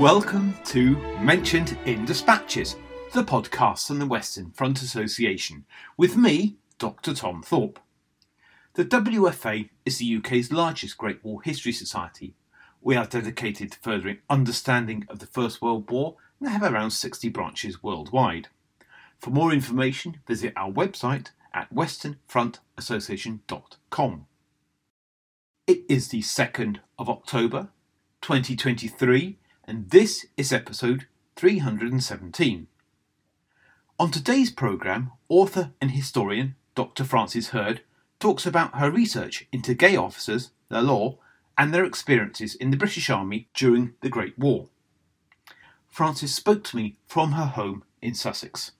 Welcome to Mentioned in Dispatches, the podcast on the Western Front Association, with me, Dr. Tom Thorpe. The WFA is the UK's largest Great War History Society. We are dedicated to furthering understanding of the First World War and have around 60 branches worldwide. For more information, visit our website at westernfrontassociation.com. It is the 2nd of October 2023 and this is episode 317. On today's programme, author and historian Dr. Frances Hurd talks about her research into gay officers, their law, and their experiences in the British Army during the Great War. Frances spoke to me from her home in Sussex.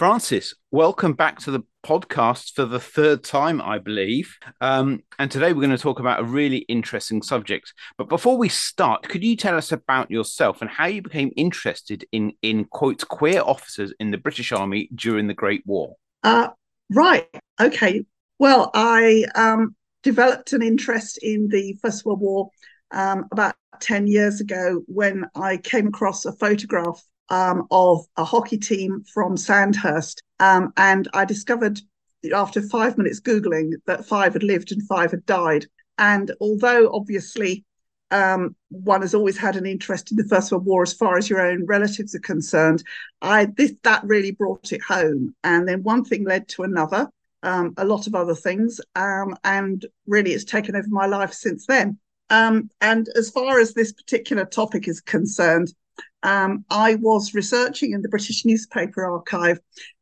Frances, welcome back to the podcast for the third time, I believe. Um, and today we're going to talk about a really interesting subject. But before we start, could you tell us about yourself and how you became interested in, in quote, queer officers in the British Army during the Great War? Uh, right. Okay. Well, I um, developed an interest in the First World War um, about 10 years ago when I came across a photograph um, of a hockey team from Sandhurst. Um, and I discovered after five minutes Googling that five had lived and five had died. And although obviously um, one has always had an interest in the First World War as far as your own relatives are concerned, I this that really brought it home. And then one thing led to another, um, a lot of other things, um, and really it's taken over my life since then. Um, and as far as this particular topic is concerned, um, I was researching in the British Newspaper Archive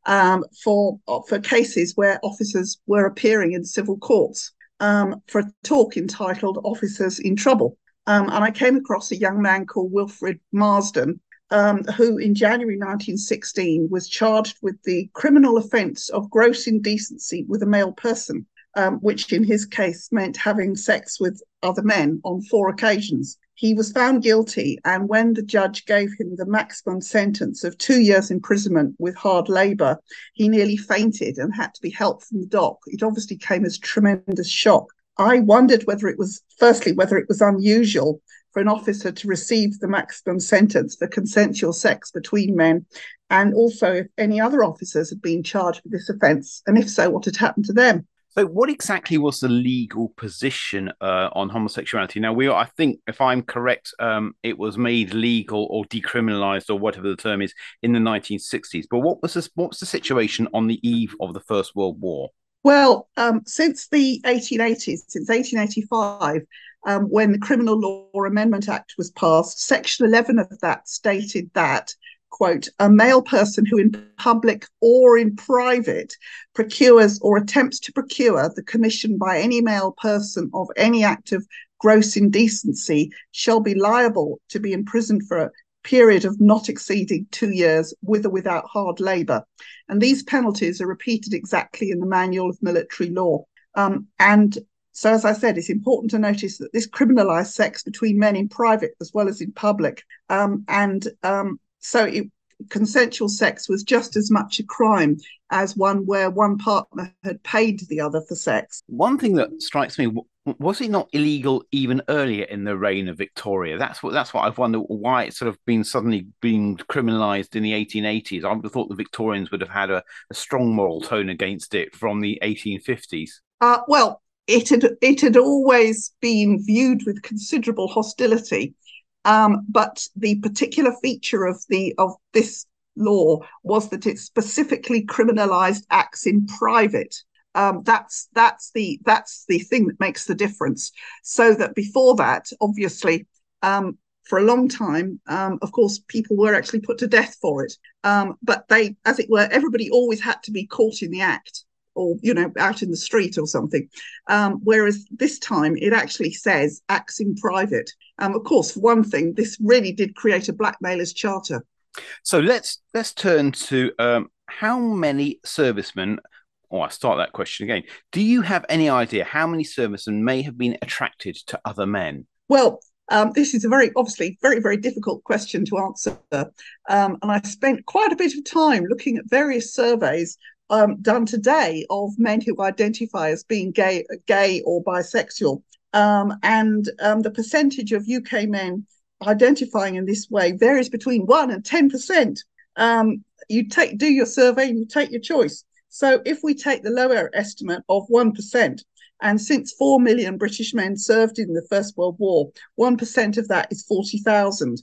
um, for for cases where officers were appearing in civil courts um, for a talk entitled "Officers in Trouble," um, and I came across a young man called Wilfred Marsden, um, who in January 1916 was charged with the criminal offence of gross indecency with a male person, um, which in his case meant having sex with other men on four occasions. He was found guilty, and when the judge gave him the maximum sentence of two years imprisonment with hard labour, he nearly fainted and had to be helped from the dock. It obviously came as tremendous shock. I wondered whether it was, firstly, whether it was unusual for an officer to receive the maximum sentence for consensual sex between men, and also if any other officers had been charged with this offence, and if so, what had happened to them. So, what exactly was the legal position uh, on homosexuality? Now, we, are, I think, if I'm correct, um, it was made legal or decriminalised or whatever the term is in the 1960s. But what was this, what was the situation on the eve of the First World War? Well, um, since the 1880s, since 1885, um, when the Criminal Law Amendment Act was passed, Section 11 of that stated that quote, a male person who in public or in private procures or attempts to procure the commission by any male person of any act of gross indecency shall be liable to be imprisoned for a period of not exceeding two years with or without hard labour. And these penalties are repeated exactly in the Manual of Military Law. Um, and so, as I said, it's important to notice that this criminalised sex between men in private as well as in public. Um, and um, so it, consensual sex was just as much a crime as one where one partner had paid the other for sex. One thing that strikes me was it not illegal even earlier in the reign of Victoria? That's what that's what I've wondered why it's sort of been suddenly being criminalised in the 1880s. I would have thought the Victorians would have had a, a strong moral tone against it from the 1850s. Uh, well, it had it had always been viewed with considerable hostility um, but the particular feature of the of this law was that it specifically criminalized acts in private. Um, that's that's the that's the thing that makes the difference. So that before that, obviously, um, for a long time, um, of course, people were actually put to death for it. Um, but they, as it were, everybody always had to be caught in the act or you know out in the street or something um, whereas this time it actually says acts in private um, of course for one thing this really did create a blackmailers charter so let's let's turn to um, how many servicemen or oh, I start that question again. Do you have any idea how many servicemen may have been attracted to other men? Well, um, this is a very obviously very very difficult question to answer, um, and I spent quite a bit of time looking at various surveys um, done today of men who identify as being gay, gay or bisexual. Um, and um, the percentage of UK men identifying in this way varies between 1 and 10%. Um, you take do your survey and you take your choice. So if we take the lower estimate of 1%, and since 4 million British men served in the First World War, 1% of that is 40,000.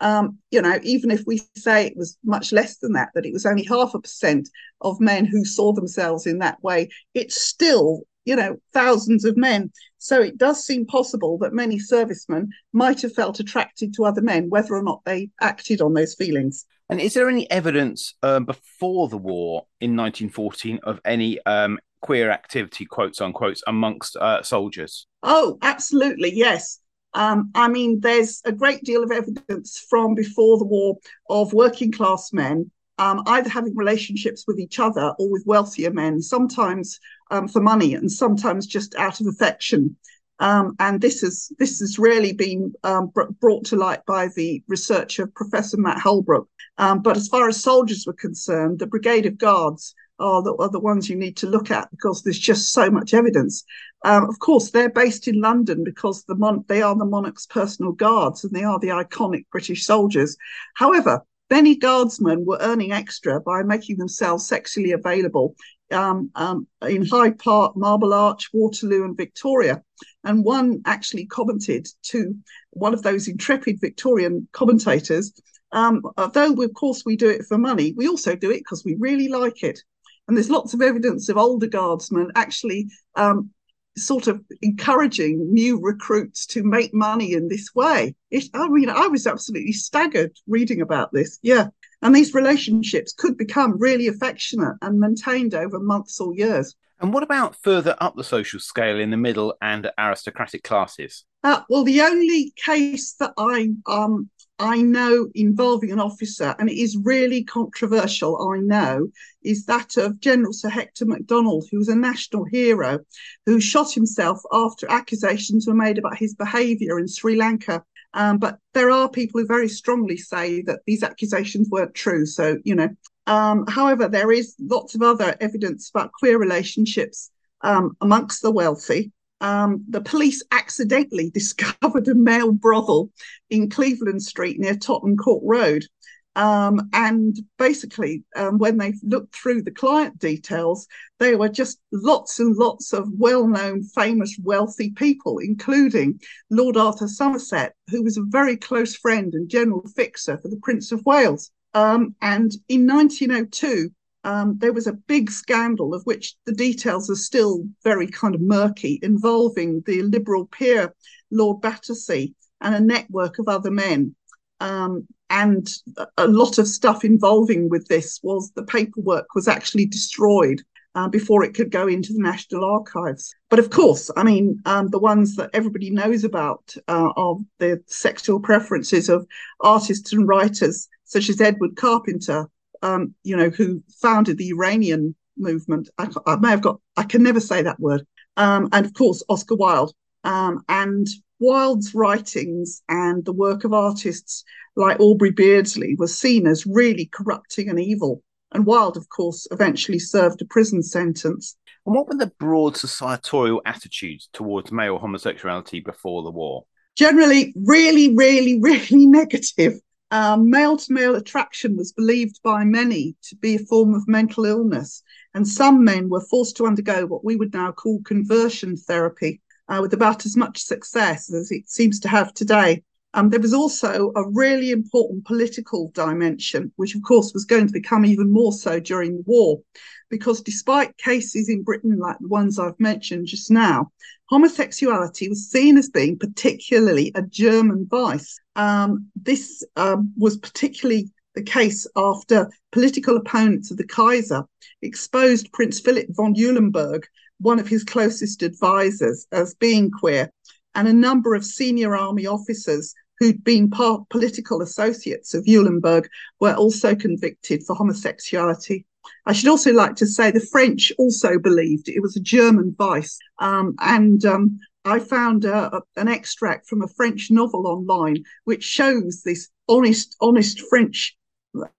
Um, you know, even if we say it was much less than that, that it was only half a percent of men who saw themselves in that way, it's still, you know, thousands of men. So it does seem possible that many servicemen might have felt attracted to other men, whether or not they acted on those feelings. And is there any evidence um, before the war in 1914 of any um, queer activity, quotes unquote, amongst uh, soldiers? Oh, absolutely, yes. Um, I mean, there's a great deal of evidence from before the war of working class men um, either having relationships with each other or with wealthier men, sometimes um, for money and sometimes just out of affection. Um, and this has this has really been um, br- brought to light by the research of Professor Matt Houlbrook. Um, but as far as soldiers were concerned, the Brigade of Guards are the, are the ones you need to look at because there's just so much evidence. Um, of course, they're based in London because the mon- they are the monarch's personal guards and they are the iconic British soldiers. However, many guardsmen were earning extra by making themselves sexually available um, um, in Hyde Park, Marble Arch, Waterloo, and Victoria. And one actually commented to one of those intrepid Victorian commentators um, although, of course, we do it for money, we also do it because we really like it. And there's lots of evidence of older guardsmen actually um, sort of encouraging new recruits to make money in this way. It, I mean, I was absolutely staggered reading about this. Yeah. And these relationships could become really affectionate and maintained over months or years. And what about further up the social scale in the middle and aristocratic classes? Uh, well, the only case that I um, I know involving an officer, and it is really controversial, I know, is that of General Sir Hector Macdonald, who was a national hero, who shot himself after accusations were made about his behaviour in Sri Lanka. Um, but there are people who very strongly say that these accusations weren't true. So, you know, um, however, there is lots of other evidence about queer relationships um, amongst the wealthy um, the police accidentally discovered a male brothel in Cleveland Street near Tottenham Court Road. Um, and basically, um, when they looked through the client details, there were just lots and lots of well known, famous, wealthy people, including Lord Arthur Somerset, who was a very close friend and general fixer for the Prince of Wales. Um, and in 1902, um, there was a big scandal of which the details are still very kind of murky, involving the Liberal peer, Lord Battersea, and a network of other men. Um, and a lot of stuff involving with this was the paperwork was actually destroyed uh, before it could go into the National Archives. But of course, I mean, um, the ones that everybody knows about uh, are the sexual preferences of artists and writers such as Edward Carpenter, um, you know, who founded the Uranian movement. I, I, may have got, I can never say that word. Um, and of course, Oscar Wilde. Um, and Wilde's writings and the work of artists like Aubrey Beardsley was seen as really corrupting and evil. And Wilde, of course, eventually served a prison sentence. And what were the broad societal attitudes towards male homosexuality before the war? Generally, really, really, really negative male to male attraction was believed by many to be a form of mental illness, and some men were forced to undergo what we would now call conversion therapy uh, with about as much success as it seems to have today. Um, there was also a really important political dimension, which of course was going to become even more so during the war, because despite cases in Britain like the ones I've mentioned just now, homosexuality was seen as being particularly a German vice. Um, this um, was particularly the case after political opponents of the Kaiser exposed Prince Philip von Eulenburg, one of his closest advisors, as being queer, and a number of senior army officers who'd been part political associates of Eulenburg were also convicted for homosexuality. I should also like to say the French also believed it was a German vice. Um, and um, I found an extract from a French novel online which shows this honest, honest French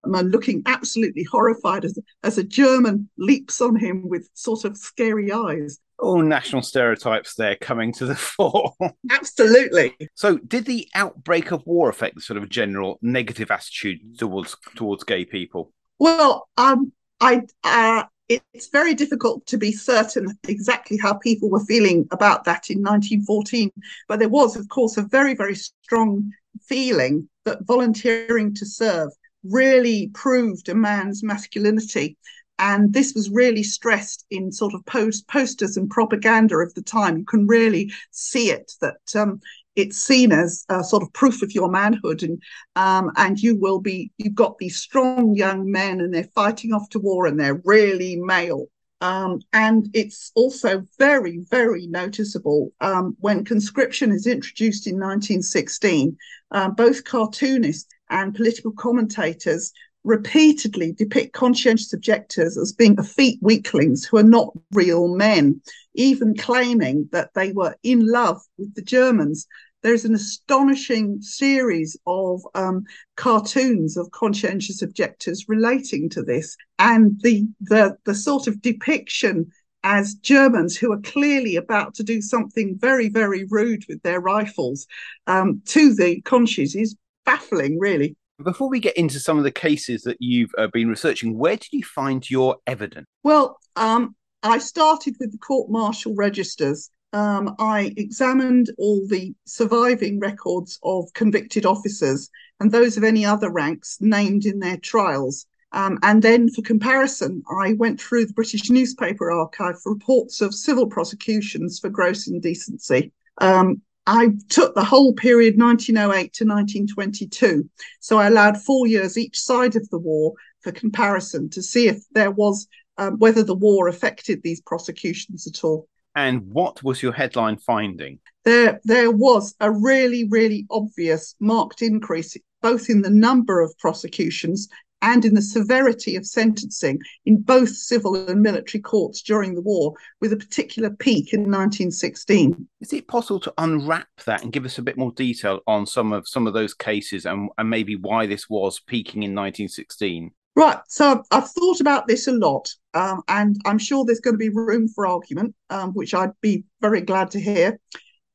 man looking absolutely horrified as, as a German leaps on him with sort of scary eyes. All national stereotypes there coming to the fore. Absolutely. So, did the outbreak of war affect the sort of general negative attitude towards towards gay people? Well, um, I uh, it's very difficult to be certain exactly how people were feeling about that in 1914, but there was, of course, a very very strong feeling that volunteering to serve really proved a man's masculinity and this was really stressed in sort of post posters and propaganda of the time. You can really see it that um, it's seen as a sort of proof of your manhood, and um, and you will be. You've got these strong young men, and they're fighting off to war, and they're really male. Um, and it's also very, very noticeable um, when conscription is introduced in 1916. Uh, both cartoonists and political commentators repeatedly depict conscientious objectors as being effete weaklings who are not real men, even claiming that they were in love with the Germans. There's an astonishing series of um, cartoons of conscientious objectors relating to this, and the the the sort of depiction as Germans who are clearly about to do something very, very rude with their rifles um, to the conchies is baffling, really. Before we get into some of the cases that you've uh, been researching, where did you find your evidence? Well, um, I started with the court martial registers. Um, I examined all the surviving records of convicted officers and those of any other ranks named in their trials. Um, and then, for comparison, I went through the British newspaper archive for reports of civil prosecutions for gross indecency. Um, I took the whole period 1908 to 1922. So I allowed four years each side of the war for comparison to see if there was um, whether the war affected these prosecutions at all. And what was your headline finding? There, there was a really, really obvious marked increase both in the number of prosecutions and in the severity of sentencing in both civil and military courts during the war, with a particular peak in 1916. Is it possible to unwrap that and give us a bit more detail on some of some of those cases and, and maybe why this was peaking in 1916? Right, so I've thought about this a lot, um, and I'm sure there's going to be room for argument, um, which I'd be very glad to hear.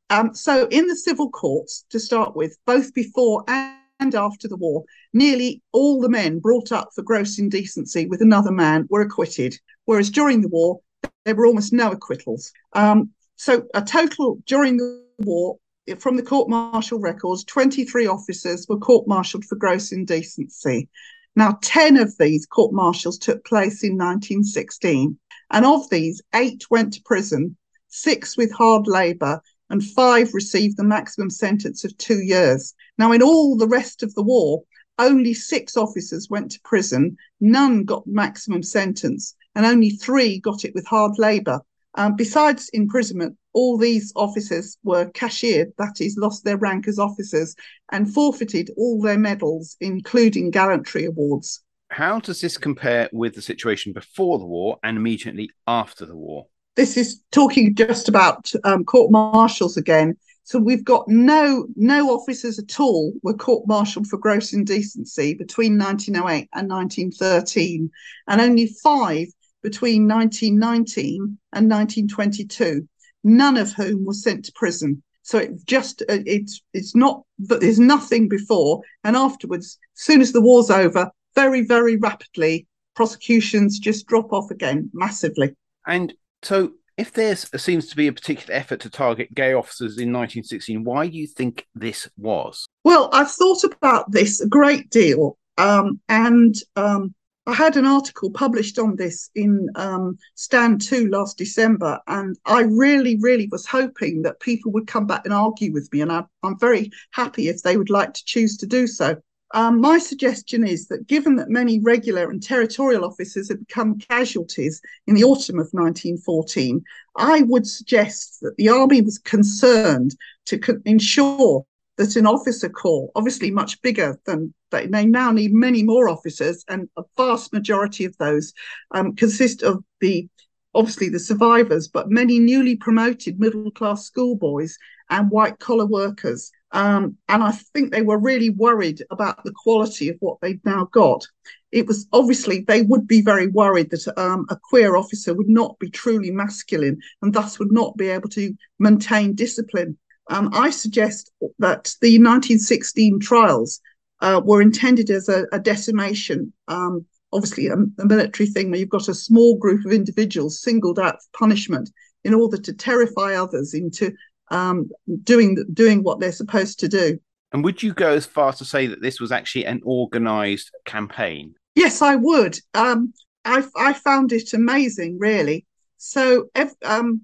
Um, so, in the civil courts, to start with, both before and and after the war, nearly all the men brought up for gross indecency with another man were acquitted, whereas during the war, there were almost no acquittals. Um, so, a total during the war, from the court martial records, 23 officers were court martialed for gross indecency. Now, 10 of these court martials took place in 1916, and of these, eight went to prison, six with hard labour, and five received the maximum sentence of two years. Now, in all the rest of the war, only six officers went to prison, none got maximum sentence, and only three got it with hard labour. Um, besides imprisonment, all these officers were cashiered, that is, lost their rank as officers, and forfeited all their medals, including gallantry awards. How does this compare with the situation before the war and immediately after the war? This is talking just about um, court martials again. So we've got no no officers at all were court martialed for gross indecency between 1908 and 1913, and only five between 1919 and 1922. None of whom were sent to prison. So it just uh, it's it's not that there's nothing before and afterwards. As soon as the war's over, very very rapidly prosecutions just drop off again massively. And so, if there seems to be a particular effort to target gay officers in 1916, why do you think this was? Well, I've thought about this a great deal, um, and um, I had an article published on this in um, Stand To last December, and I really, really was hoping that people would come back and argue with me, and I, I'm very happy if they would like to choose to do so. Um, my suggestion is that given that many regular and territorial officers had become casualties in the autumn of 1914, I would suggest that the army was concerned to co- ensure that an officer corps, obviously much bigger than they, they now need many more officers, and a vast majority of those um, consist of the obviously the survivors, but many newly promoted middle class schoolboys and white collar workers Um, and I think they were really worried about the quality of what they'd now got. It was obviously they would be very worried that um, a queer officer would not be truly masculine and thus would not be able to maintain discipline. Um, I suggest that the 1916 trials uh, were intended as a, a decimation, um, obviously a, a, military thing where you've got a small group of individuals singled out for punishment in order to terrify others into um, doing doing what they're supposed to do. And would you go as far to say that this was actually an organised campaign? Yes, I would. Um, I, I found it amazing, really. So, um,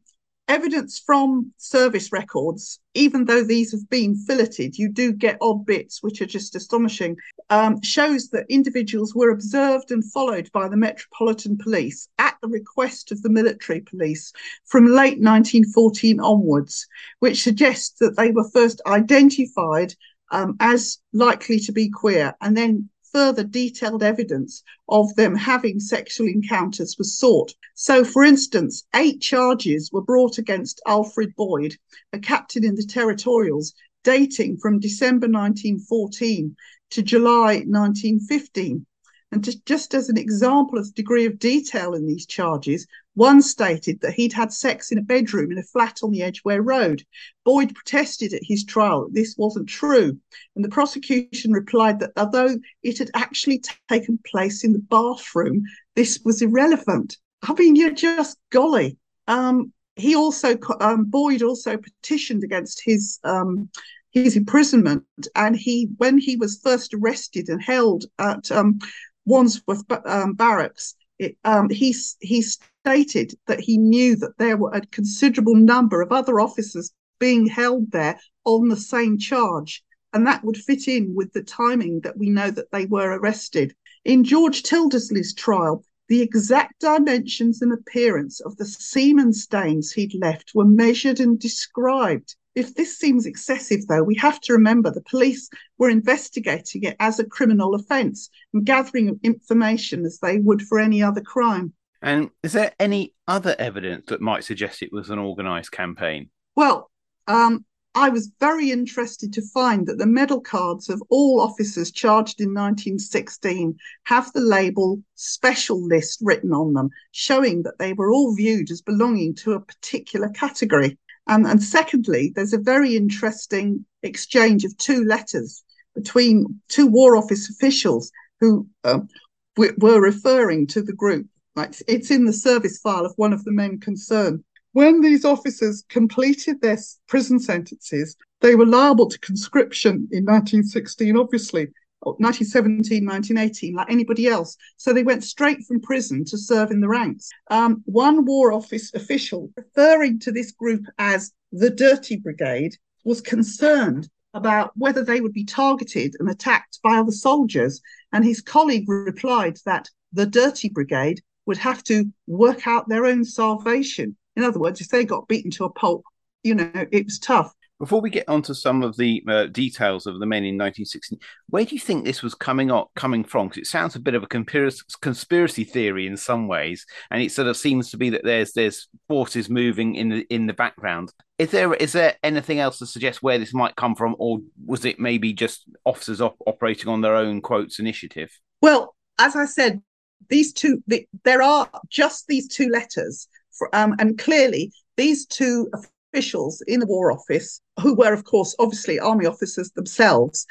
evidence from service records, even though these have been filleted, you do get odd bits which are just astonishing, um, shows that individuals were observed and followed by the Metropolitan Police at the request of the military police from late 1914 onwards, which suggests that they were first identified um, as likely to be queer and then further detailed evidence of them having sexual encounters was sought. So, for instance, eight charges were brought against Alfred Boyd, a captain in the territorials, dating from December 1914 to July 1915. And to, just as an example of the degree of detail in these charges, one stated that he'd had sex in a bedroom in a flat on the Edgware Road. Boyd protested at his trial that this wasn't true, and the prosecution replied that although it had actually taken place in the bathroom, this was irrelevant. I mean, you're just golly. Um, he also, um, Boyd also petitioned against his um, his imprisonment, and he, when he was first arrested and held at um, Wandsworth um, Barracks, it, um, he, he stated that he knew that there were a considerable number of other officers being held there on the same charge. And that would fit in with the timing that we know that they were arrested. In George Tildesley's trial, the exact dimensions and appearance of the semen stains he'd left were measured and described. If this seems excessive, though, we have to remember the police were investigating it as a criminal offence and gathering information as they would for any other crime. And is there any other evidence that might suggest it was an organised campaign? Well, um, I was very interested to find that the medal cards of all officers charged in 1916 have the label special list written on them, showing that they were all viewed as belonging to a particular category. Um, and secondly, there's a very interesting exchange of two letters between two War Office officials who um, were referring to the group. Like it's in the service file of one of the men concerned. When these officers completed their prison sentences, they were liable to conscription in 1916, obviously, 1917, 1918, like anybody else. So they went straight from prison to serve in the ranks. Um, one War Office official, referring to this group as the Dirty Brigade, was concerned about whether they would be targeted and attacked by other soldiers. And his colleague replied that the Dirty Brigade would have to work out their own salvation. In other words, if they got beaten to a pulp, you know, it was tough. Before we get onto some of the uh, details of the men in 1916, where do you think this was coming up, coming from? Because it sounds a bit of a conspiracy, conspiracy theory in some ways, and it sort of seems to be that there's there's forces moving in the in the background. Is there is there anything else to suggest where this might come from, or was it maybe just officers op- operating on their own quotes initiative? Well, as I said, these two the, there are just these two letters, for, um, and clearly these two officials in the War Office, who were, of course, obviously army officers themselves,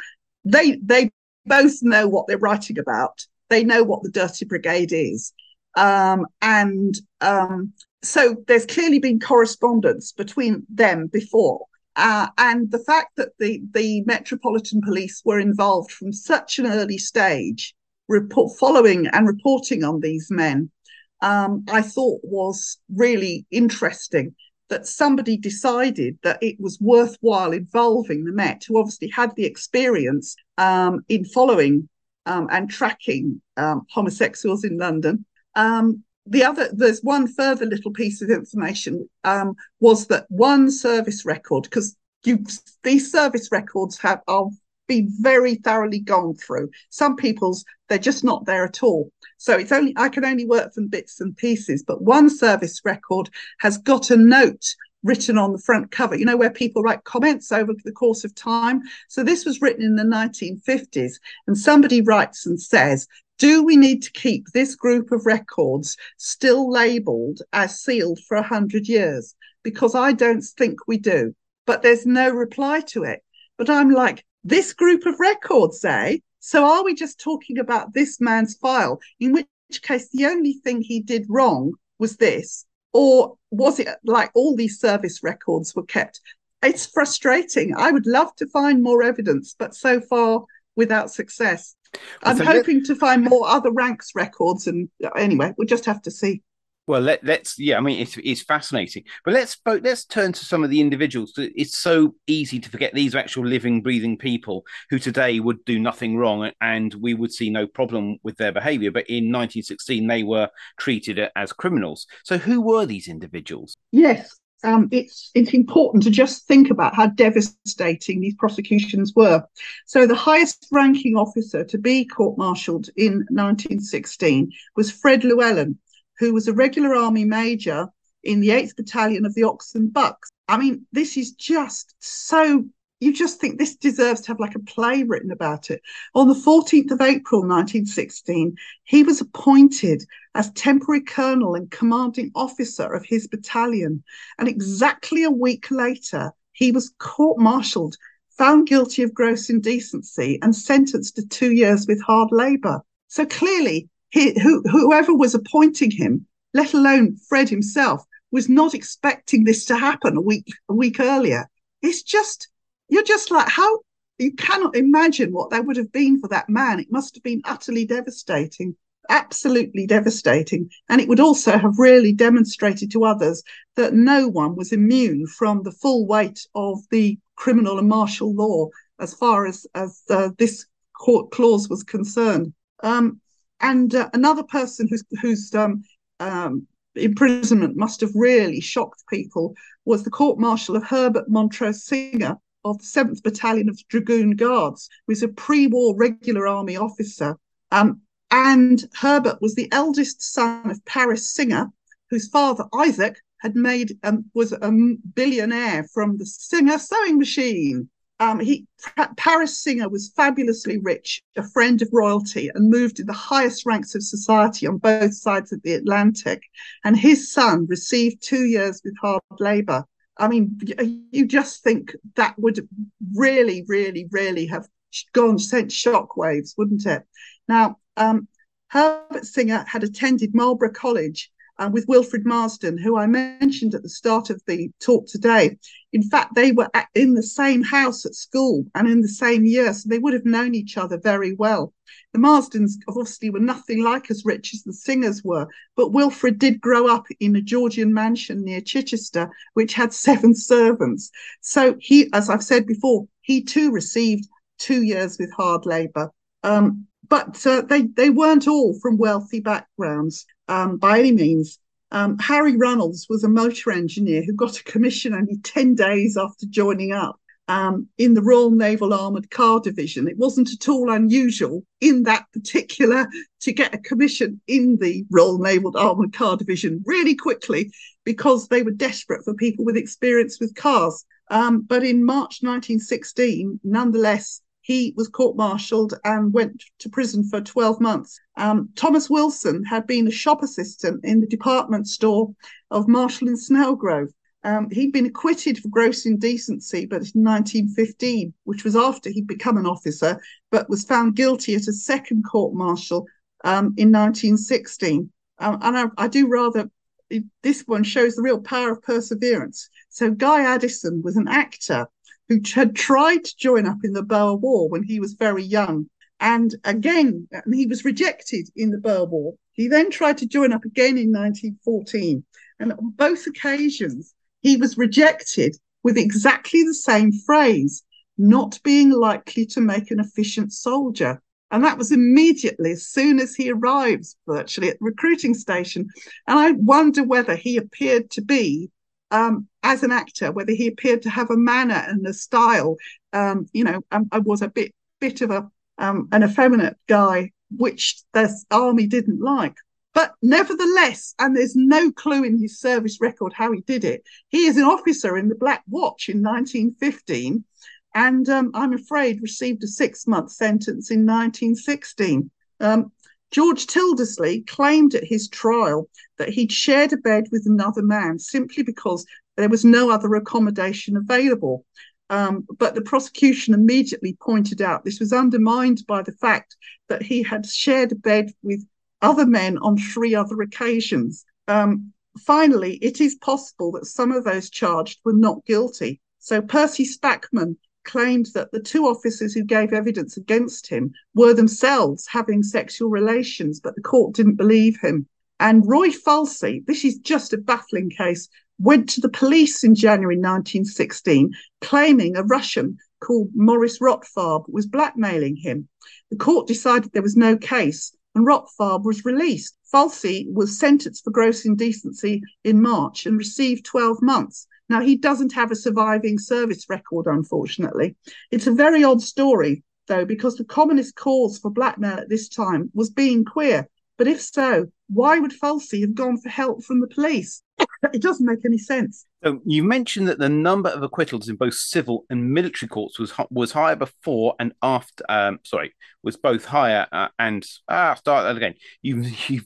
they they both know what they're writing about. They know what the Dirty Brigade is, um, and um, so there's clearly been correspondence between them before. Uh, and the fact that the, the Metropolitan Police were involved from such an early stage, report, following and reporting on these men, um, I thought was really interesting that somebody decided that it was worthwhile involving the Met, who obviously had the experience um, in following um, and tracking um, homosexuals in London. Um, the other, there's one further little piece of information um, was that one service record, because these service records have are been very thoroughly gone through. Some people's they're just not there at all. So it's only I can only work from bits and pieces. But one service record has got a note written on the front cover, you know, where people write comments over the course of time. So this was written in the 1950s, and somebody writes and says, do we need to keep this group of records still labelled as sealed for 100 years? Because I don't think we do. But there's no reply to it. But I'm like, this group of records, eh? So are we just talking about this man's file? In which case, the only thing he did wrong was this. Or was it like all these service records were kept? It's frustrating. I would love to find more evidence, but so far without success. I'm hoping to find more other ranks records, and anyway, we'll just have to see. Well, let, us yeah. I mean, it's it's fascinating, but let's let's turn to some of the individuals. It's so easy to forget these are actual living, breathing people who today would do nothing wrong, and we would see no problem with their behaviour. But in 1916, they were treated as criminals. So, who were these individuals? Yes, um, it's it's important to just think about how devastating these prosecutions were. So the highest ranking officer to be court-martialed in 1916 was Fred Llewellyn, who was a regular army major in the 8th Battalion of the Ox and Bucks. I mean, this is just so you just think this deserves to have like a play written about it. On the 14th of April 1916, he was appointed as temporary colonel and commanding officer of his battalion. And exactly a week later, he was court martialed, found guilty of gross indecency, and sentenced to two years with hard labour. So clearly, he, who, whoever was appointing him, let alone Fred himself, was not expecting this to happen a week a week earlier. It's just you're just like, how you cannot imagine what that would have been for that man. It must have been utterly devastating, absolutely devastating. And it would also have really demonstrated to others that no one was immune from the full weight of the criminal and martial law as far as, as uh, this court clause was concerned. Um, and uh, another person whose, um, um, imprisonment must have really shocked people was the court martial of Herbert Montrose Singer, of the 7th Battalion of Dragoon Guards, who was a pre war regular army officer. Um, and Herbert was the eldest son of Paris Singer, whose father, Isaac, had made um, was a billionaire from the Singer sewing machine. Um, he Paris Singer was fabulously rich, a friend of royalty, and moved in the highest ranks of society on both sides of the Atlantic. And his son received two years with hard labour. I mean, you just think that would really, really, really have gone sent shockwaves, wouldn't it? Now, um, Herbert Singer had attended Marlborough College uh, with Wilfred Marsden, who I mentioned at the start of the talk today. In fact, they were at, in the same house at school and in the same year, so they would have known each other very well. The Marsdens obviously were nothing like as rich as the Singers were, but Wilfred did grow up in a Georgian mansion near Chichester, which had seven servants. So he, as I've said before, he too received two years with hard labour. Um, but uh, they they weren't all from wealthy backgrounds um, by any means. Um, Harry Runnels was a motor engineer who got a commission only 10 days after joining up um, in the Royal Naval Armoured Car Division. It wasn't at all unusual in that particular to get a commission in the Royal Naval Armoured Car Division really quickly because they were desperate for people with experience with cars. Um, but in March 1916, nonetheless, he was court martialed and went to prison for 12 months. Um, Thomas Wilson had been a shop assistant in the department store of Marshall and Snelgrove. Um, he'd been acquitted for gross indecency, but in 1915, which was after he'd become an officer, but was found guilty at a second court martial um, in 1916. Um, and I, I do rather, this one shows the real power of perseverance. So Guy Addison was an actor who had tried to join up in the Boer War when he was very young. And again, he was rejected in the Boer War. He then tried to join up again in 1914. And on both occasions, he was rejected with exactly the same phrase not being likely to make an efficient soldier. And that was immediately as soon as he arrives virtually at the recruiting station. And I wonder whether he appeared to be um, as an actor, whether he appeared to have a manner and a style. Um, you know, um, I was a bit bit of a um, an effeminate guy, which the army didn't like. But nevertheless, and there's no clue in his service record how he did it, he is an officer in the Black Watch in 1915 and um, I'm afraid received a six month sentence in 1916. Um, George Tildesley claimed at his trial that he'd shared a bed with another man simply because there was no other accommodation available. Um, but the prosecution immediately pointed out this was undermined by the fact that he had shared a bed with other men on three other occasions. Um, finally, it is possible that some of those charged were not guilty. So Percy Spackman claimed that the two officers who gave evidence against him were themselves having sexual relations, but the court didn't believe him. And Roy Falsey, this is just a baffling case, went to the police in January 1916 claiming a Russian called Morris Rotfarb was blackmailing him. The court decided there was no case and Rotfarb was released. Falsey was sentenced for gross indecency in March and received 12 months. Now, he doesn't have a surviving service record, unfortunately. It's a very odd story, though, because the commonest cause for blackmail at this time was being queer. But if so, why would Falsey have gone for help from the police? it doesn't make any sense. So you mentioned that the number of acquittals in both civil and military courts was was higher before and after. Um, sorry, was both higher uh, and ah, start that again. You you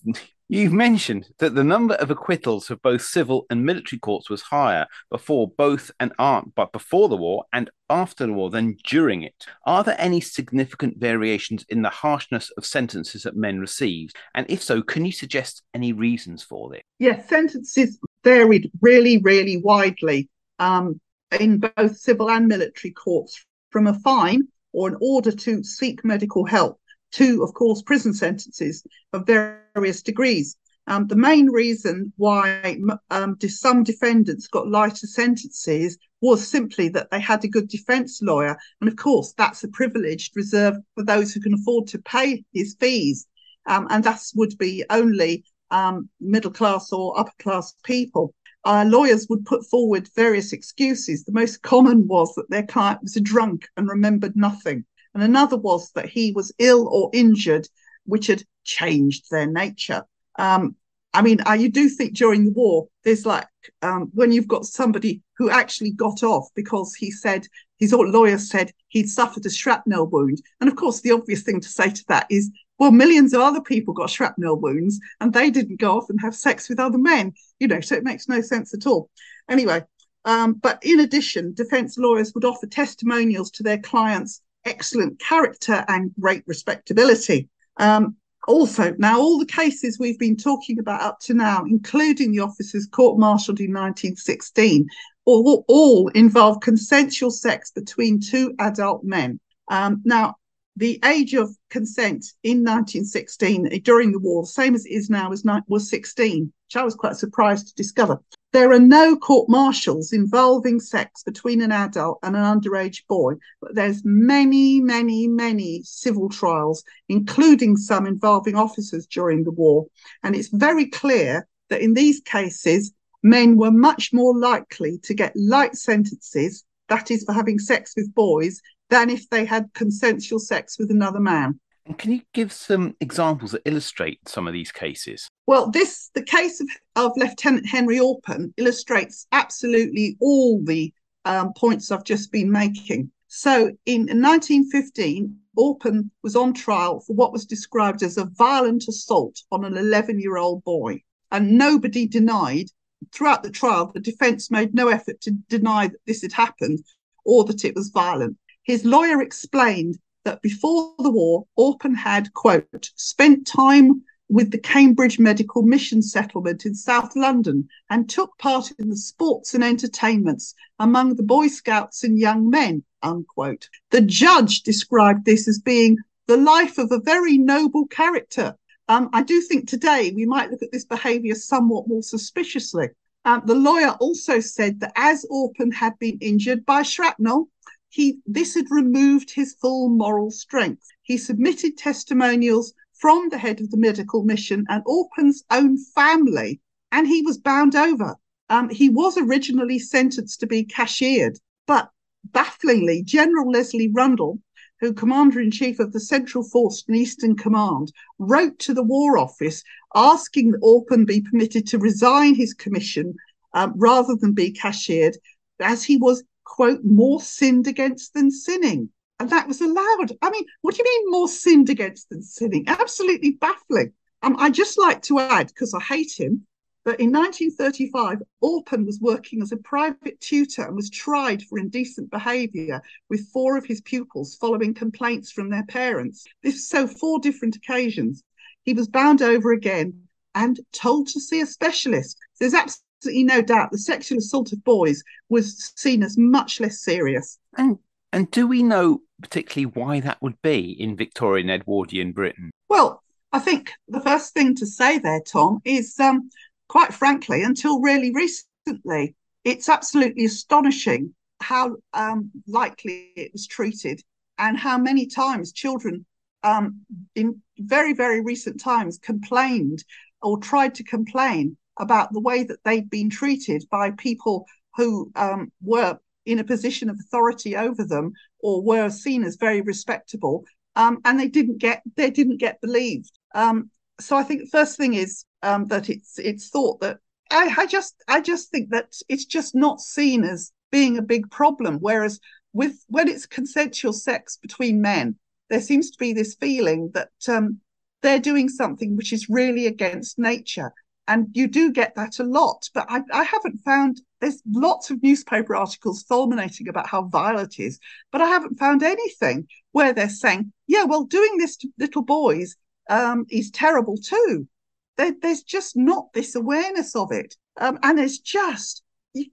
You've mentioned that the number of acquittals of both civil and military courts was higher before both and aren't, but before the war and after the war than during it. Are there any significant variations in the harshness of sentences that men received? And if so, can you suggest any reasons for this? Yes, sentences varied really, really widely um, in both civil and military courts, from a fine or an order to seek medical help to, of course, prison sentences of various degrees. Um, the main reason why um, some defendants got lighter sentences was simply that they had a good defence lawyer. And of course, that's a privilege reserved for those who can afford to pay his fees. Um, and that would be only um, middle class or upper class people. Uh, lawyers would put forward various excuses. The most common was that their client was a drunk and remembered nothing and another was that he was ill or injured, which had changed their nature. Um, I mean, uh, you do think during the war, there's like um, when you've got somebody who actually got off because he said his lawyer said he'd suffered a shrapnel wound, and of course, the obvious thing to say to that is, well, millions of other people got shrapnel wounds and they didn't go off and have sex with other men, you know, so it makes no sense at all. Anyway, um, but in addition, defense lawyers would offer testimonials to their clients excellent character and great respectability. Um, also, now all the cases we've been talking about up to now, including the officers court-martialed in 1916, all, all involve consensual sex between two adult men. Um, now, the age of consent in 1916 during the war, same as it is now, was, was 16, which I was quite surprised to discover. There are no court martials involving sex between an adult and an underage boy, but there's many, many, many civil trials, including some involving officers during the war. And it's very clear that in these cases, men were much more likely to get light sentences, that is, for having sex with boys, than if they had consensual sex with another man. And can you give some examples that illustrate some of these cases? Well, this the case of, of Lieutenant Henry Orpen illustrates absolutely all the um, points I've just been making. So, in 1915, Orpen was on trial for what was described as a violent assault on an 11 year old boy. And nobody denied, throughout the trial, the defense made no effort to deny that this had happened or that it was violent. His lawyer explained that before the war, Orpen had, quote, spent time with the Cambridge Medical Mission Settlement in South London and took part in the sports and entertainments among the Boy Scouts and young men, unquote. The judge described this as being the life of a very noble character. Um, I do think today we might look at this behaviour somewhat more suspiciously. Um, the lawyer also said that as Orpen had been injured by shrapnel, he this had removed his full moral strength. He submitted testimonials from the head of the medical mission and Orpen's own family, and he was bound over. Um, he was originally sentenced to be cashiered, but bafflingly, General Leslie Rundle, who commander in chief of the Central Force and Eastern Command, wrote to the War Office asking that Orpen be permitted to resign his commission um, rather than be cashiered, as he was, quote, more sinned against than sinning. And that was allowed. I mean, what do you mean more sinned against than sinning? Absolutely baffling. Um, I just like to add, because I hate him, that in 1935, Orpen was working as a private tutor and was tried for indecent behaviour with four of his pupils following complaints from their parents. This so four different occasions. He was bound over again and told to see a specialist. There's absolutely no doubt the sexual assault of boys was seen as much less serious. And and do we know particularly why that would be in Victorian Edwardian Britain? Well, I think the first thing to say there, Tom, is um, quite frankly, until really recently, it's absolutely astonishing how um, likely it was treated and how many times children um, in very, very recent times complained or tried to complain about the way that they'd been treated by people who um, were in a position of authority over them or were seen as very respectable um, and they didn't get they didn't get believed um, so I think the first thing is um, that it's it's thought that I, I just I just think that it's just not seen as being a big problem. Whereas with when it's consensual sex between men, there seems to be this feeling that um, they're doing something which is really against nature. And you do get that a lot, but I, I haven't found there's lots of newspaper articles fulminating about how vile it is, but I haven't found anything where they're saying, yeah, well, doing this to little boys um, is terrible too. There, there's just not this awareness of it. Um, and it's just,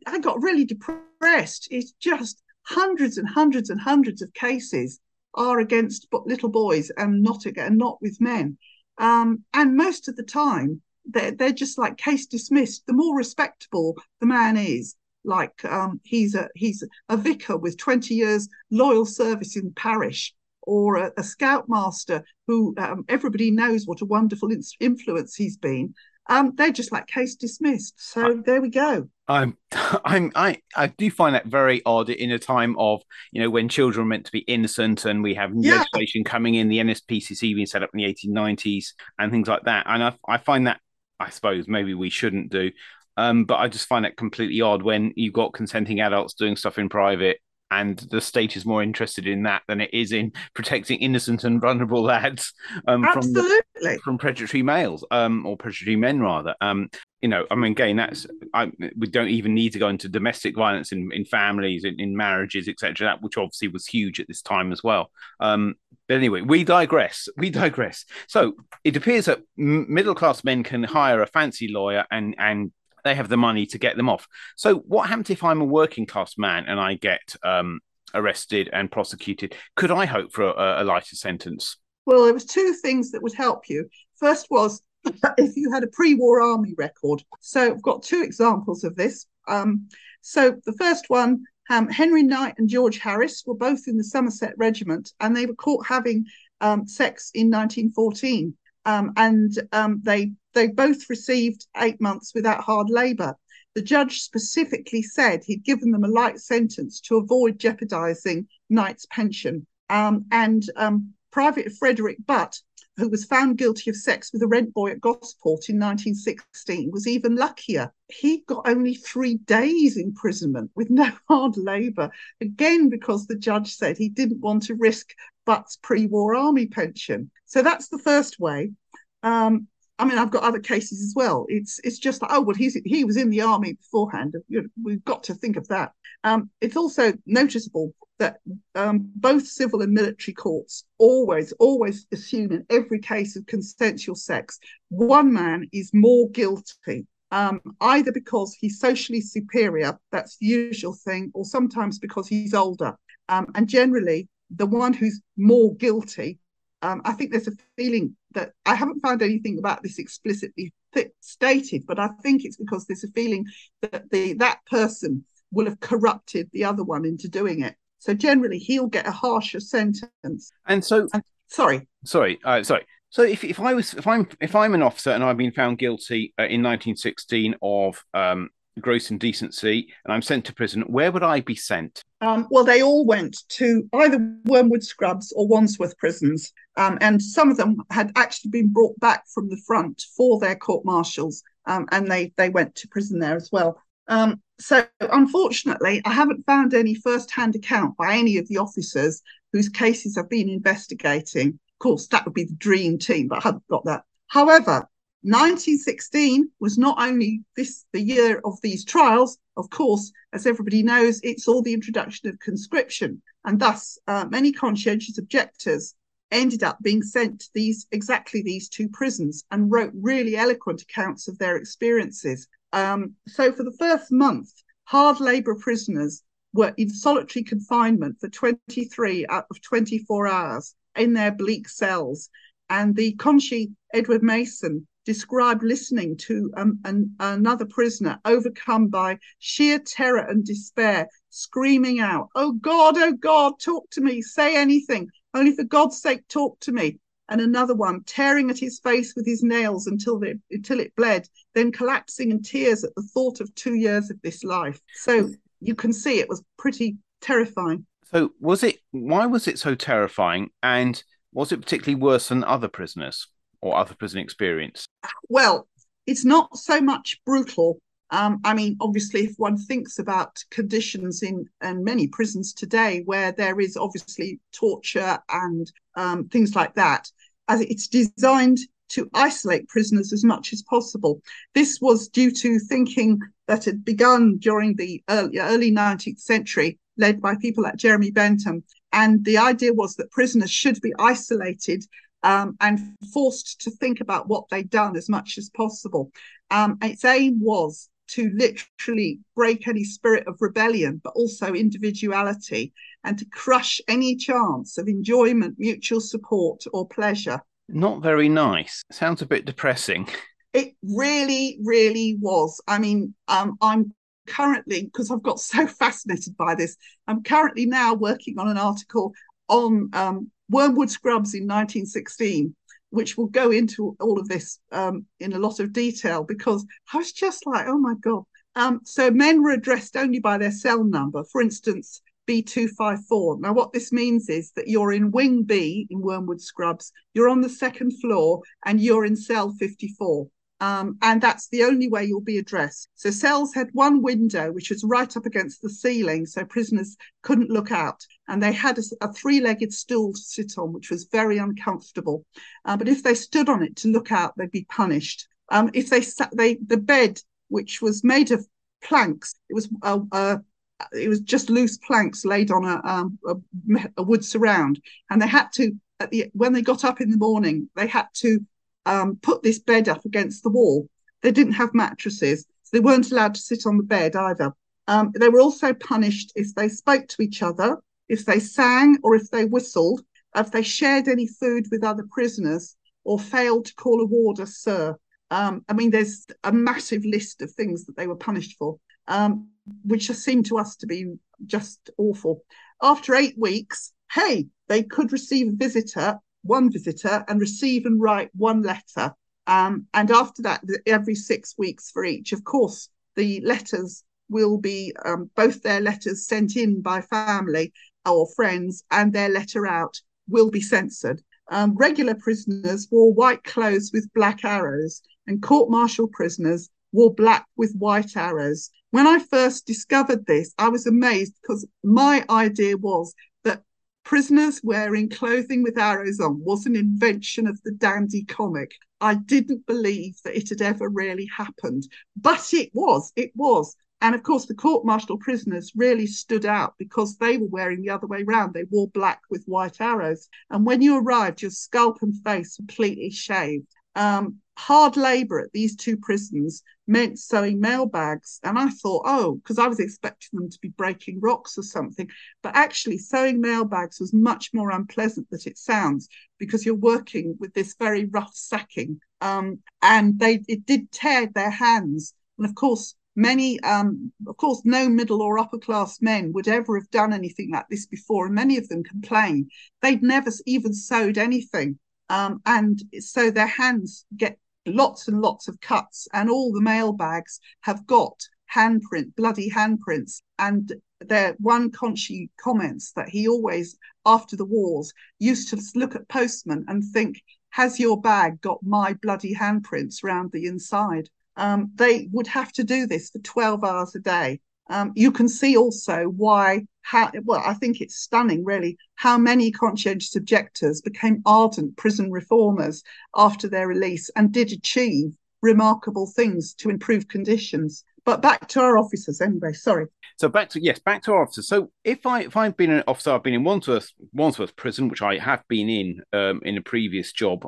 I got really depressed. It's just hundreds and hundreds and hundreds of cases are against little boys and not again, not with men. Um, and most of the time, they're, they're just like case dismissed. The more respectable the man is, like um, he's a he's a vicar with 20 years loyal service in parish or a, a scoutmaster who um, everybody knows what a wonderful in- influence he's been. Um, they're just like case dismissed. So I, there we go. I'm, I'm, I, I do find that very odd in a time of, you know, when children are meant to be innocent and we have yeah. legislation coming in, the NSPCC being set up in the 1890s and things like that. And I, I find that, I suppose, maybe we shouldn't do. Um, but I just find it completely odd when you've got consenting adults doing stuff in private and the state is more interested in that than it is in protecting innocent and vulnerable lads um, from the, from predatory males um, or predatory men rather. Um, you know, I mean, again, that's I, we don't even need to go into domestic violence in, in families, in, in marriages, etc. That which obviously was huge at this time as well. Um, but anyway, we digress. We digress. So it appears that middle class men can hire a fancy lawyer and and they have the money to get them off. So, what happens if I'm a working class man and I get um, arrested and prosecuted? Could I hope for a, a lighter sentence? Well, there was two things that would help you. First was if you had a pre-war army record. So, I've got two examples of this. Um, so, the first one, um, Henry Knight and George Harris were both in the Somerset Regiment, and they were caught having um, sex in 1914. Um, and um, they they both received eight months without hard labour. The judge specifically said he'd given them a light sentence to avoid jeopardising Knight's pension. Um, and um, Private Frederick Butt, who was found guilty of sex with a rent boy at Gosport in 1916, was even luckier. He got only three days imprisonment with no hard labour, again because the judge said he didn't want to risk Butt's pre war army pension. So that's the first way. Um, I mean, I've got other cases as well. It's it's just like, oh well, he's he was in the army beforehand. You know, we've got to think of that. Um, it's also noticeable that um, both civil and military courts always always assume in every case of consensual sex, one man is more guilty. Um, either because he's socially superior, that's the usual thing, or sometimes because he's older. Um, and generally, the one who's more guilty um, I think there's a feeling that I haven't found anything about this explicitly th- stated, but I think it's because there's a feeling that the that person will have corrupted the other one into doing it. So generally, he'll get a harsher sentence. And so, and, sorry, sorry, uh, sorry. So if, if I was if I'm if I'm an officer and I've been found guilty uh, in 1916 of um, gross indecency and I'm sent to prison, where would I be sent? Um, well, they all went to either Wormwood Scrubs or Wandsworth prisons, um, and some of them had actually been brought back from the front for their court martials, um, and they they went to prison there as well. Um, so, unfortunately, I haven't found any first-hand account by any of the officers whose cases I've been investigating. Of course, that would be the dream team, but I haven't got that. However, 1916 was not only this the year of these trials, of course, as everybody knows, it saw the introduction of conscription, and thus uh, many conscientious objectors ended up being sent to these exactly these two prisons and wrote really eloquent accounts of their experiences. Um, so for the first month, hard labour prisoners were in solitary confinement for 23 out of 24 hours in their bleak cells. And the Conchie Edward Mason described listening to um, an, another prisoner overcome by sheer terror and despair, screaming out, Oh God, oh God, talk to me, say anything, only for God's sake, talk to me. And another one tearing at his face with his nails until, until it bled, then collapsing in tears at the thought of two years of this life. So you can see it was pretty terrifying. So, was it, why was it so terrifying? And was it particularly worse than other prisoners? Or other prison experience? Well, it's not so much brutal. Um, I mean, obviously, if one thinks about conditions in, in many prisons today where there is obviously torture and um, things like that, as it's designed to isolate prisoners as much as possible. This was due to thinking that had begun during the early, early 19th century, led by people like Jeremy Bentham. And the idea was that prisoners should be isolated um, and forced to think about what they'd done as much as possible. Um, its aim was to literally break any spirit of rebellion, but also individuality, and to crush any chance of enjoyment, mutual support, or pleasure. Not very nice. Sounds a bit depressing. It really, really was. I mean, um, I'm currently, because I've got so fascinated by this, I'm currently now working on an article on um, Wormwood Scrubs in 1916, which will go into all of this um, in a lot of detail because I was just like, oh my God. Um, so men were addressed only by their cell number. For instance, B254. Now, what this means is that you're in Wing B in Wormwood Scrubs, you're on the second floor, and you're in cell 54. Um, and that's the only way you'll be addressed. So cells had one window, which was right up against the ceiling, so prisoners couldn't look out. And they had a, a three-legged stool to sit on, which was very uncomfortable. Uh, but if they stood on it to look out, they'd be punished. Um, if they sat, they the bed, which was made of planks, it was a, a it was just loose planks laid on a, um, a, a wood surround, and they had to at the when they got up in the morning, they had to um, put this bed up against the wall. They didn't have mattresses, so they weren't allowed to sit on the bed either. Um, they were also punished if they spoke to each other, if they sang or if they whistled, if they shared any food with other prisoners, or failed to call a warder sir. Um, I mean, there's a massive list of things that they were punished for, um, which just seemed to us to be just awful. After eight weeks, hey, they could receive a visitor one visitor and receive and write one letter. Um, and after that, every six weeks for each. Of course, the letters will be um, both their letters sent in by family or friends and their letter out will be censored. Um, regular prisoners wore white clothes with black arrows, and court martial prisoners wore black with white arrows. When I first discovered this, I was amazed because my idea was Prisoners wearing clothing with arrows on was an invention of the dandy comic. I didn't believe that it had ever really happened, but it was, it was. And of course, the court martial prisoners really stood out because they were wearing the other way round. They wore black with white arrows. And when you arrived, your scalp and face completely shaved. Um, hard labor at these two prisons meant sewing mailbags. And I thought, oh, because I was expecting them to be breaking rocks or something. But actually, sewing mailbags was much more unpleasant than it sounds because you're working with this very rough sacking. Um, and they it did tear their hands. And of course, many, um, of course, no middle or upper class men would ever have done anything like this before. And many of them complain they'd never even sewed anything. Um, and so their hands get lots and lots of cuts, and all the mailbags have got handprint, bloody handprints. And their one Conchie comments that he always, after the wars, used to look at postmen and think, has your bag got my bloody handprints round the inside? Um, they would have to do this for 12 hours a day. Um, you can see also why, how, well, I think it's stunning, really, how many conscientious objectors became ardent prison reformers after their release and did achieve remarkable things to improve conditions. But back to our officers anyway. Sorry. So back to yes, back to our officers. So if I if I've been an officer, I've been in Wandsworth Wandsworth Prison, which I have been in um, in a previous job.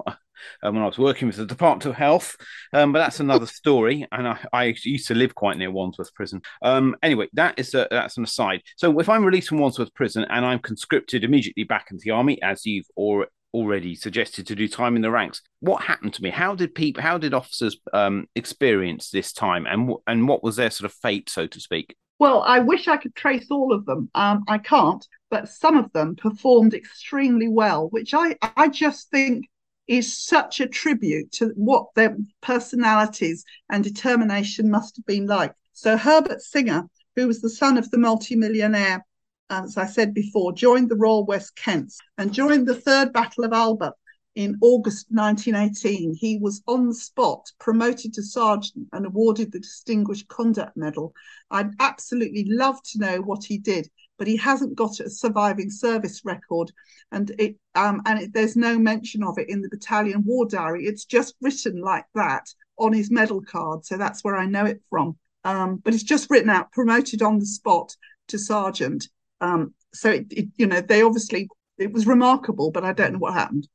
Um, when I was working with the Department of Health, um, but that's another story. And I, I, used to live quite near Wandsworth Prison. Um, anyway, that is a, that's an aside. So if I'm released from Wandsworth Prison and I'm conscripted immediately back into the army, as you've or, already suggested to do time in the ranks. What happened to me? How did people? How did officers um, experience this time, and and what was their sort of fate, so to speak? Well, I wish I could trace all of them. Um, I can't, but some of them performed extremely well, which I I just think is such a tribute to what their personalities and determination must have been like. So Herbert Singer, who was the son of the multimillionaire as I said before, joined the Royal West Kents and during the Third Battle of Albert in August 1918, he was on the spot, promoted to sergeant, and awarded the Distinguished Conduct Medal. I'd absolutely love to know what he did, but he hasn't got a surviving service record, and it um, and it, there's no mention of it in the battalion war diary. It's just written like that on his medal card, so that's where I know it from. Um, but it's just written out, promoted on the spot to sergeant. Um, so it, it, you know, they obviously it was remarkable, but I don't know what happened.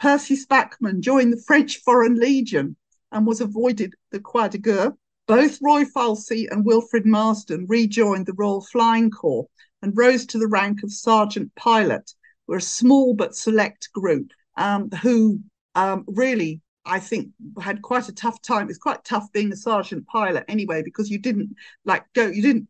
Percy Spackman joined the French Foreign Legion and was avoided the Croix de Guerre. Both Roy Falsey and Wilfred Marsden rejoined the Royal Flying Corps and rose to the rank of sergeant pilot. We're a small but select group um, who um, really, I think, had quite a tough time. It's quite tough being a sergeant pilot anyway because you didn't like go, you didn't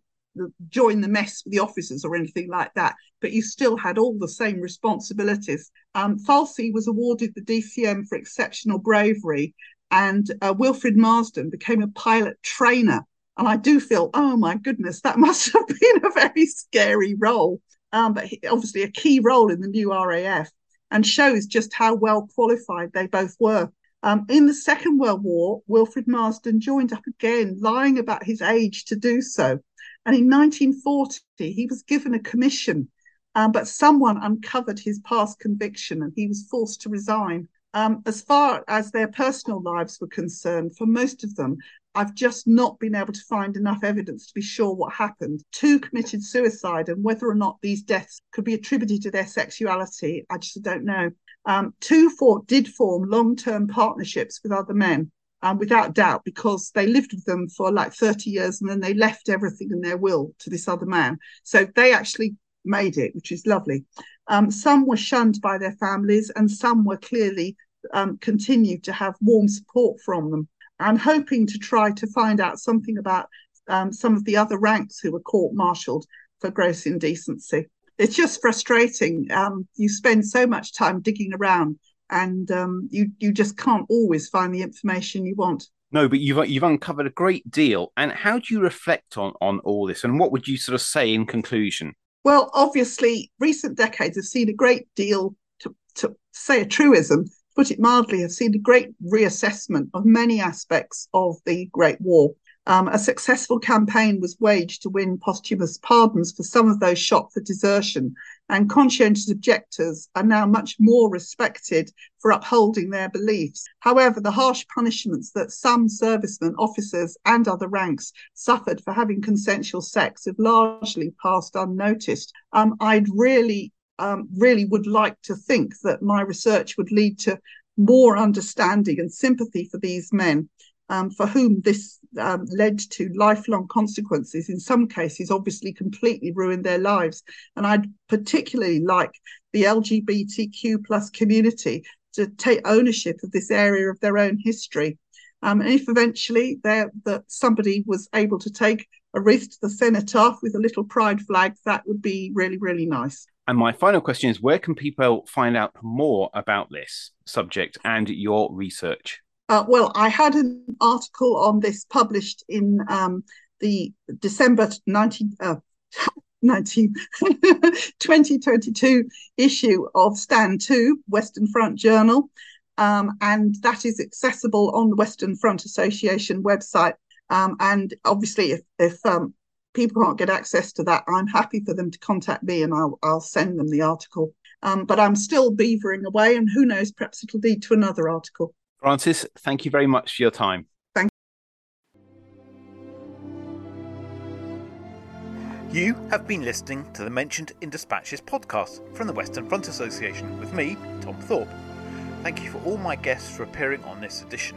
join the mess with the officers or anything like that, but you still had all the same responsibilities. Um, Falsey was awarded the DCM for exceptional bravery, and uh, Wilfrid Marsden became a pilot trainer. And I do feel, oh my goodness, that must have been a very scary role. Um, but he, obviously, a key role in the new RAF and shows just how well qualified they both were. Um, in the Second World War, Wilfred Marsden joined up again, lying about his age to do so. And in 1940, he was given a commission, um, but someone uncovered his past conviction and he was forced to resign. Um, as far as their personal lives were concerned, for most of them, I've just not been able to find enough evidence to be sure what happened. Two committed suicide, and whether or not these deaths could be attributed to their sexuality, I just don't know. Um, two for, did form long term partnerships with other men um, without doubt, because they lived with them for like 30 years and then they left everything in their will to this other man. So they actually made it, which is lovely. Um, some were shunned by their families, and some were clearly um, continued to have warm support from them. I'm hoping to try to find out something about um, some of the other ranks who were court martialed for gross indecency. It's just frustrating. Um, you spend so much time digging around and um, you you just can't always find the information you want. No, but you've you've uncovered a great deal. And how do you reflect on on all this? And what would you sort of say in conclusion? Well, obviously, recent decades have seen a great deal to to say a truism. Put it mildly, have seen a great reassessment of many aspects of the Great War. Um, a successful campaign was waged to win posthumous pardons for some of those shot for desertion, and conscientious objectors are now much more respected for upholding their beliefs. However, the harsh punishments that some servicemen, officers, and other ranks suffered for having consensual sex have largely passed unnoticed. Um, I'd really, um, really would like to think that my research would lead to more understanding and sympathy for these men um, for whom this um, led to lifelong consequences. In some cases, obviously, completely ruined their lives. And I'd particularly like the LGBTQ plus community to take ownership of this area of their own history. Um, and if eventually that somebody was able to take a wreath to the cenotaph with a little pride flag, that would be really, really nice. And my final question is where can people find out more about this subject and your research? Uh, well, I had an article on this published in um, the December 19, uh, 19, 2022 issue of Stand To, Western Front Journal. Um, and that is accessible on the Western Front Association website. Um, and obviously, if, if um, people can't get access to that, I'm happy for them to contact me and I'll, I'll send them the article. Um, but I'm still beavering away, and who knows, perhaps it'll lead to another article. Frances, thank you very much for your time. Thank you. you. have been listening to the Mentioned in Dispatches podcast from the Western Front Association with me, Tom Thorpe. Thank you for all my guests for appearing on this edition.